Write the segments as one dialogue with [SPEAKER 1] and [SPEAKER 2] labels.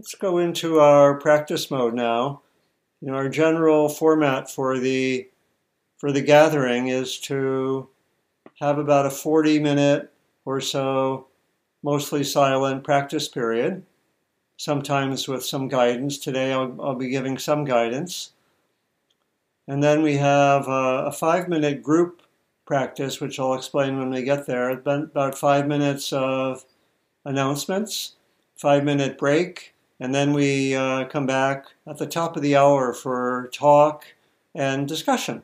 [SPEAKER 1] Let's go into our practice mode now. You know, our general format for the for the gathering is to have about a 40 minute or so mostly silent practice period, sometimes with some guidance. Today I'll, I'll be giving some guidance. And then we have a, a five minute group practice, which I'll explain when we get there. About five minutes of announcements, five minute break, and then we uh, come back at the top of the hour for talk and discussion.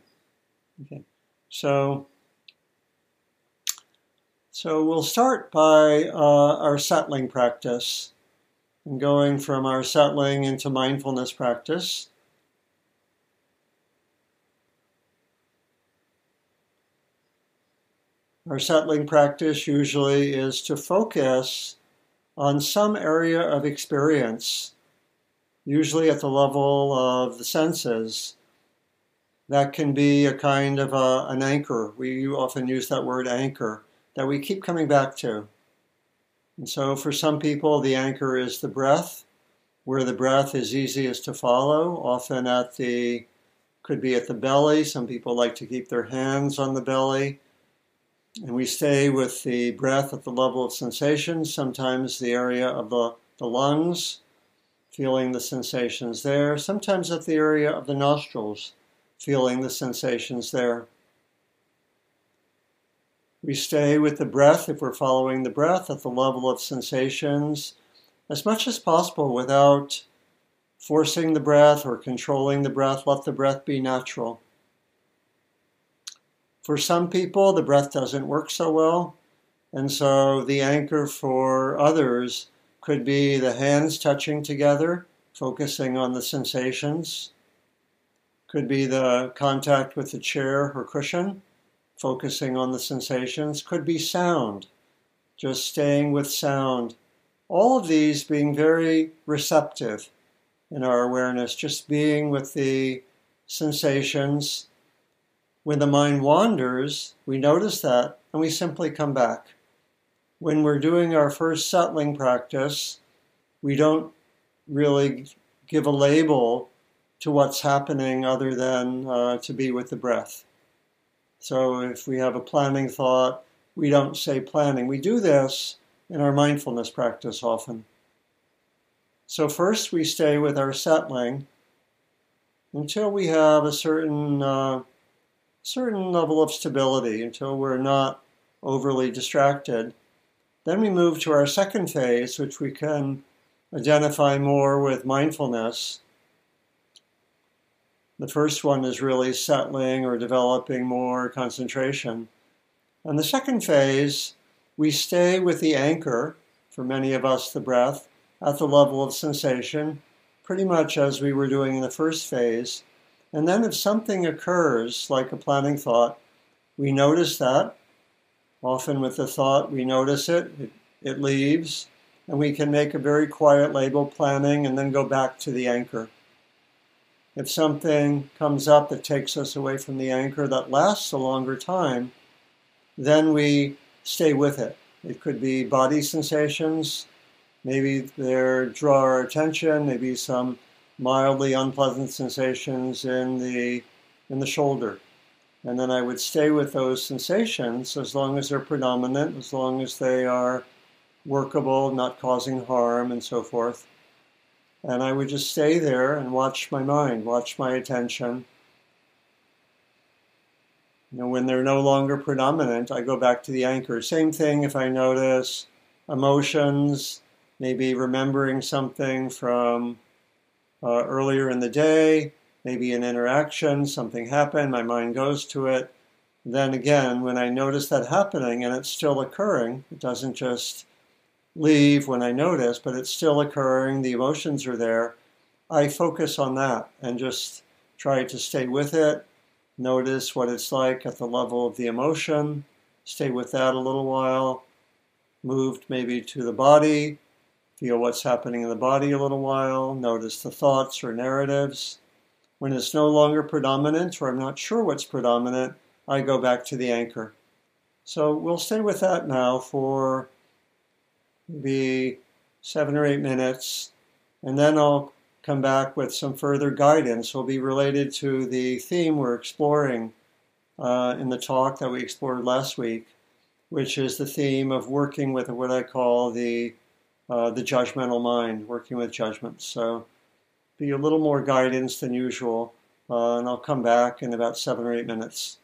[SPEAKER 1] Okay, so so we'll start by uh, our settling practice and going from our settling into mindfulness practice. Our settling practice usually is to focus on some area of experience, usually at the level of the senses. That can be a kind of a, an anchor. We often use that word anchor that we keep coming back to. And so for some people, the anchor is the breath, where the breath is easiest to follow, often at the could be at the belly. Some people like to keep their hands on the belly. And we stay with the breath at the level of sensations, sometimes the area of the, the lungs, feeling the sensations there, sometimes at the area of the nostrils, feeling the sensations there. We stay with the breath, if we're following the breath, at the level of sensations as much as possible without forcing the breath or controlling the breath. Let the breath be natural. For some people, the breath doesn't work so well, and so the anchor for others could be the hands touching together, focusing on the sensations. Could be the contact with the chair or cushion, focusing on the sensations. Could be sound, just staying with sound. All of these being very receptive in our awareness, just being with the sensations when the mind wanders, we notice that and we simply come back. When we're doing our first settling practice, we don't really give a label to what's happening other than uh, to be with the breath. So if we have a planning thought, we don't say planning. We do this in our mindfulness practice often. So first we stay with our settling until we have a certain uh, certain level of stability until we're not overly distracted. Then we move to our second phase, which we can identify more with mindfulness. The first one is really settling or developing more concentration. And the second phase, we stay with the anchor, for many of us, the breath, at the level of sensation, pretty much as we were doing in the first phase. And then if something occurs, like a planning thought, we notice that. Often with the thought, we notice it, it, it leaves, and we can make a very quiet label planning and then go back to the anchor. If something comes up that takes us away from the anchor that lasts a longer time, then we stay with it. It could be body sensations, maybe they draw our attention, maybe some mildly unpleasant sensations in the in the shoulder. And then I would stay with those sensations as long as they're predominant, as long as they are workable, not causing harm, and so forth. And I would just stay there and watch my mind, watch my attention. You know, when they're no longer predominant, I go back to the anchor. Same thing if I notice emotions, maybe remembering something from uh, earlier in the day, maybe an interaction, something happened, my mind goes to it. Then again, when I notice that happening and it's still occurring, it doesn't just leave when I notice, but it's still occurring, the emotions are there, I focus on that and just try to stay with it, notice what it's like at the level of the emotion, stay with that a little while, moved maybe to the body, Feel what's happening in the body a little while. Notice the thoughts or narratives. When it's no longer predominant, or I'm not sure what's predominant, I go back to the anchor. So we'll stay with that now for maybe seven or eight minutes, And then I'll come back with some further guidance will be related to the theme we're exploring uh, in the talk that we explored last week, which is the theme of working with what I call the uh, the judgmental mind, working with judgments. So, be a little more guidance than usual, uh, and I'll come back in about seven or eight minutes.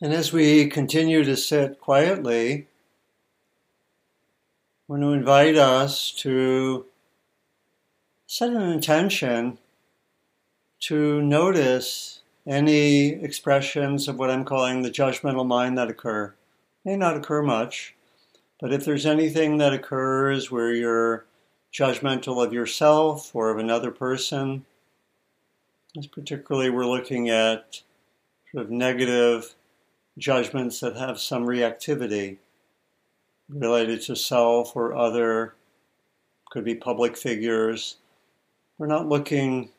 [SPEAKER 1] And as we continue to sit quietly, I want to invite us to set an intention to notice any expressions of what I'm calling the judgmental mind that occur. May not occur much, but if there's anything that occurs where you're judgmental of yourself or of another person, particularly we're looking at sort of negative judgments that have some reactivity mm-hmm. related to self or other, could be public figures. We're not looking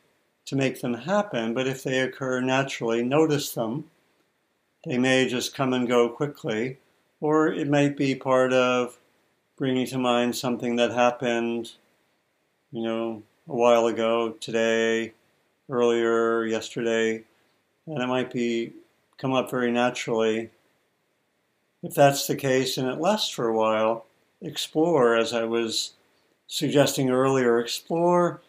[SPEAKER 1] to make them happen, but if they occur naturally, notice them. They may just come and go quickly, or it might be part of bringing to mind something that happened, you know, a while ago, today, earlier, yesterday, and it might be come up very naturally. If that's the case and it lasts for a while, explore, as I was suggesting earlier, explore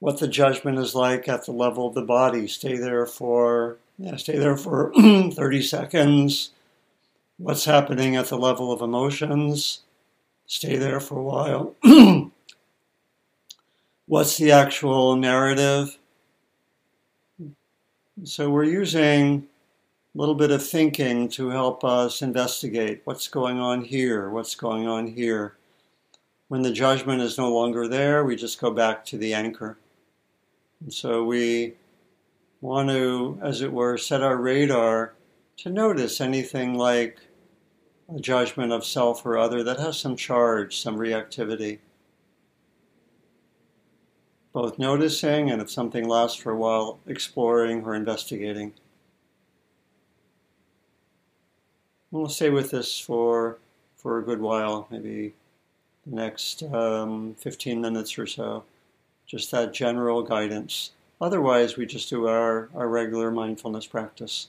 [SPEAKER 1] what the judgment is like at the level of the body. Stay there for yeah, stay there for 30 seconds. What's happening at the level of emotions? Stay there for a while. What's the actual narrative? So we're using little bit of thinking to help us investigate what's going on here, what's going on here. When the judgment is no longer there, we just go back to the anchor. And so we want to, as it were, set our radar to notice anything like a judgment of self or other that has some charge, some reactivity. Both noticing and if something lasts for a while, exploring or investigating. We'll stay with this for for a good while, maybe the next um, 15 minutes or so. Just that general guidance. Otherwise, we just do our, our regular mindfulness practice.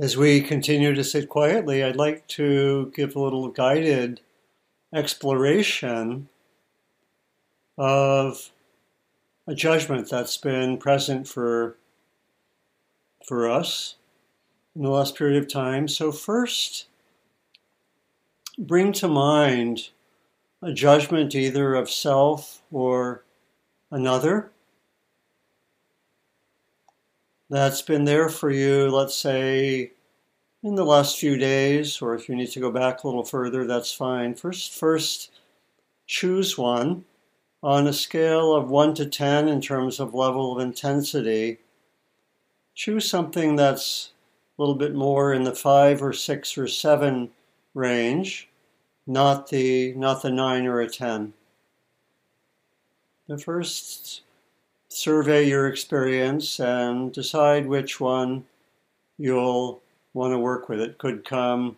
[SPEAKER 1] As we continue to sit quietly, I'd like to give a little guided exploration of a judgment that's been present for for us in the last period of time. So first bring to mind a judgment either of self or another that's been there for you, let's say, in the last few days, or if you need to go back a little further, that's fine. First, first choose one on a scale of 1 to 10 in terms of level of intensity. Choose something that's a little bit more in the 5 or 6 or 7 range, not the not the 9 or a 10. The first survey your experience and decide which one you'll want to work with. It could come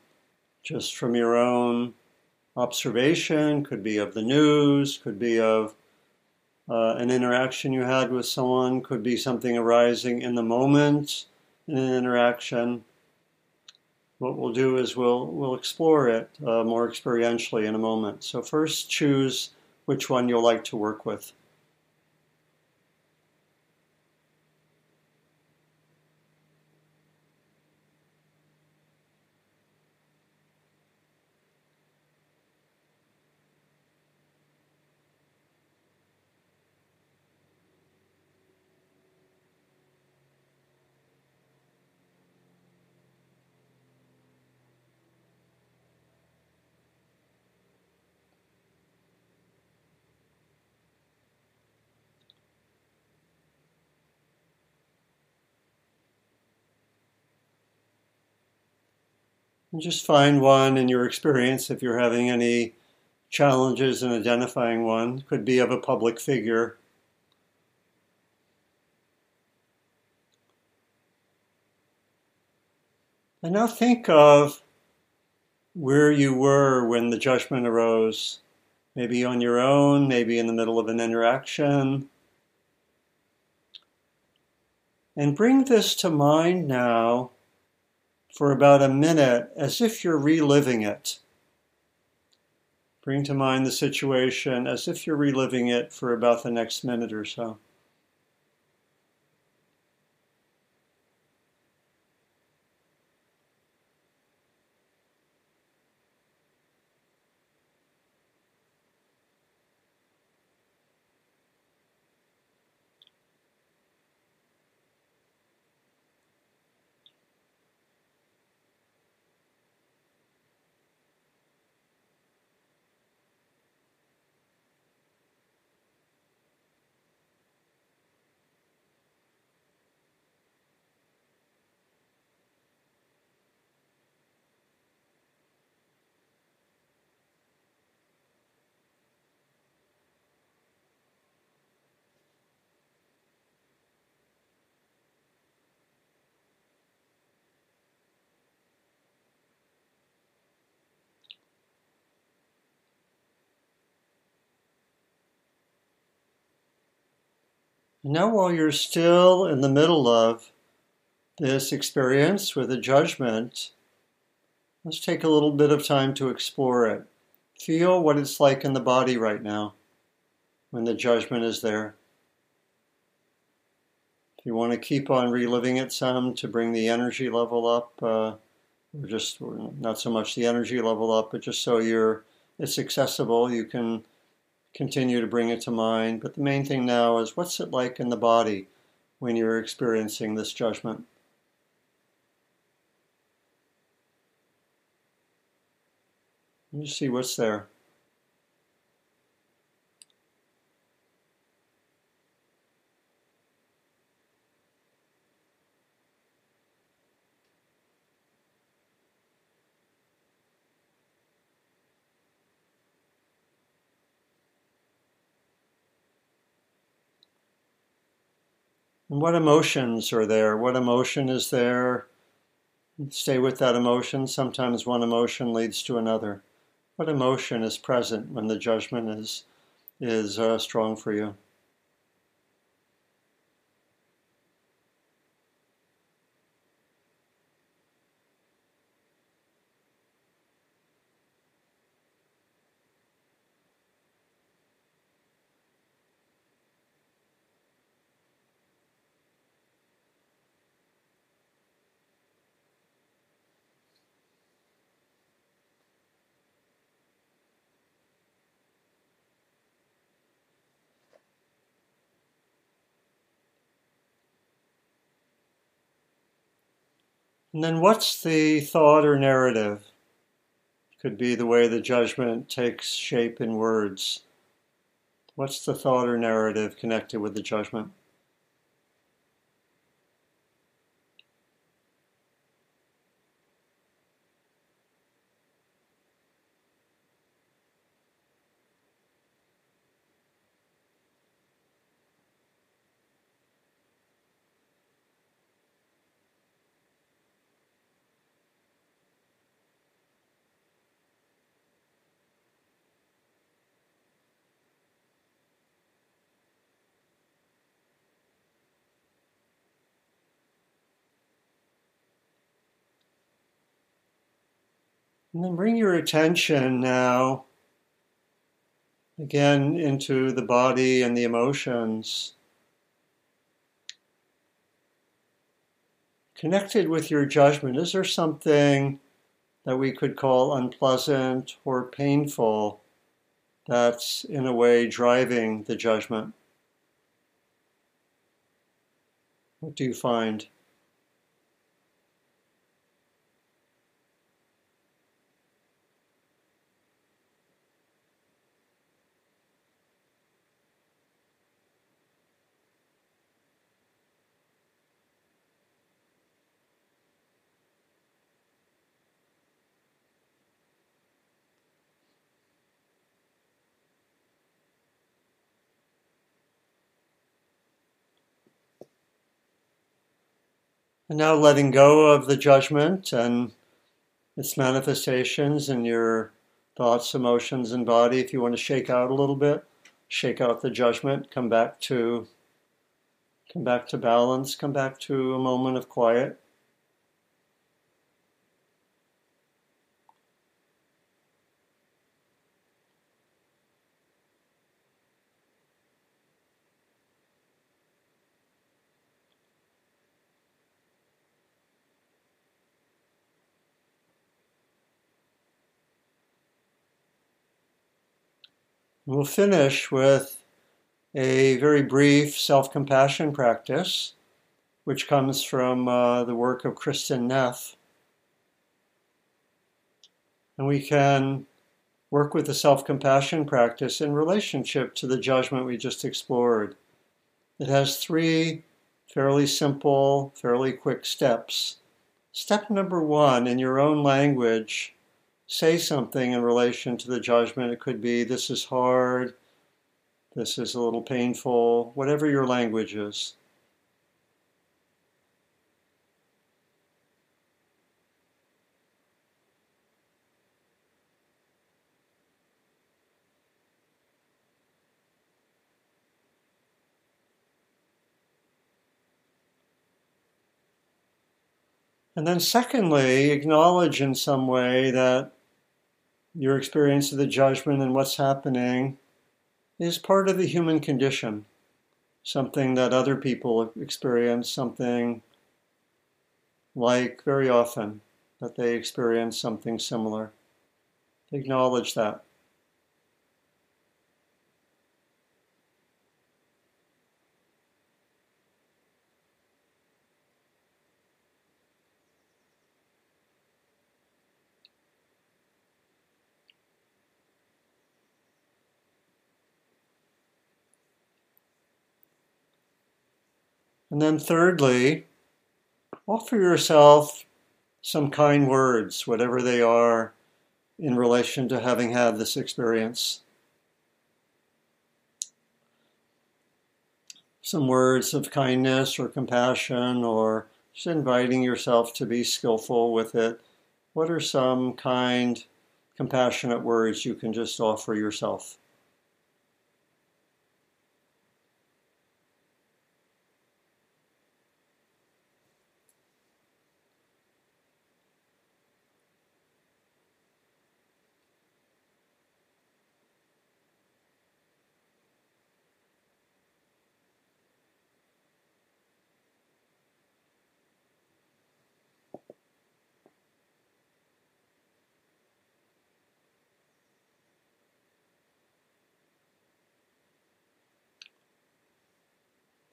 [SPEAKER 1] just from your own observation, could be of the news, could be of uh, an interaction you had with someone, could be something arising in the moment in an interaction. What we'll do is we'll we'll explore it uh, more experientially in a moment. So first, choose which one you'll like to work with. And just find one in your experience if you're having any challenges in identifying one. Could be of a public figure. And now think of where you were when the judgment arose. Maybe on your own, maybe in the middle of an interaction. And bring this to mind now for about a minute as if you're reliving it. Bring to mind the situation as if you're reliving it for about the next minute or so. Now, while you're still in the middle of this experience with a judgment, let's take a little bit of time to explore it. Feel what it's like in the body right now when the judgment is there. If you want to keep on reliving it some to bring the energy level up, uh, or just not so much the energy level up, but just so you're it's accessible, you can continue to bring it to mind. But the main thing now is what's it like in the body when you're experiencing this judgment? You see what's there. And what emotions are there? What emotion is there? Stay with that emotion. Sometimes one emotion leads to another. What emotion is present when the judgment is is uh, strong for you? And then what's the thought or narrative? Could be the way the judgment takes shape in words. What's the thought or narrative connected with the judgment? And then bring your attention now again into the body and the emotions. Connected with your judgment, is there something that we could call unpleasant or painful that's in a way driving the judgment? What do you find? And now letting go of the judgment and its manifestations in your thoughts, emotions, and body. If you want to shake out a little bit, shake out the judgment, come back to come back to balance, come back to a moment of quiet. We'll finish with a very brief self compassion practice, which comes from uh, the work of Kristin Neff. And we can work with the self compassion practice in relationship to the judgment we just explored. It has three fairly simple, fairly quick steps. Step number one, in your own language, say something in relation to the judgment. It could be, this is hard, this is a little painful, whatever your language is. And then, secondly, acknowledge in some way that your experience of the judgment and what's happening is part of the human condition, something that other people experience, something like very often that they experience something similar. Acknowledge that. And then, thirdly, offer yourself some kind words, whatever they are, in relation to having had this experience. Some words of kindness or compassion, or just inviting yourself to be skillful with it. What are some kind, compassionate words you can just offer yourself?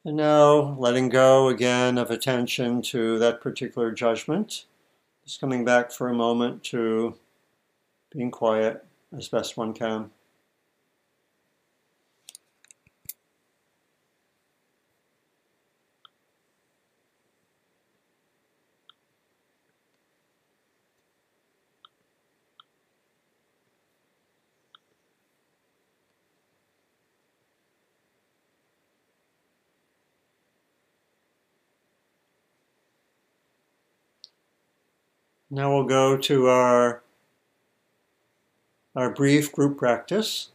[SPEAKER 1] And now letting go again of attention to that particular judgment. Just coming back for a moment to being quiet as best one can. Now we'll go to our, our brief group practice.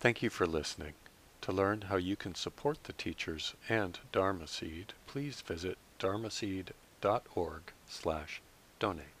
[SPEAKER 2] Thank you for listening. To learn how you can support the teachers and Dharma Seed, please visit dharma dharmaseed.org slash donate.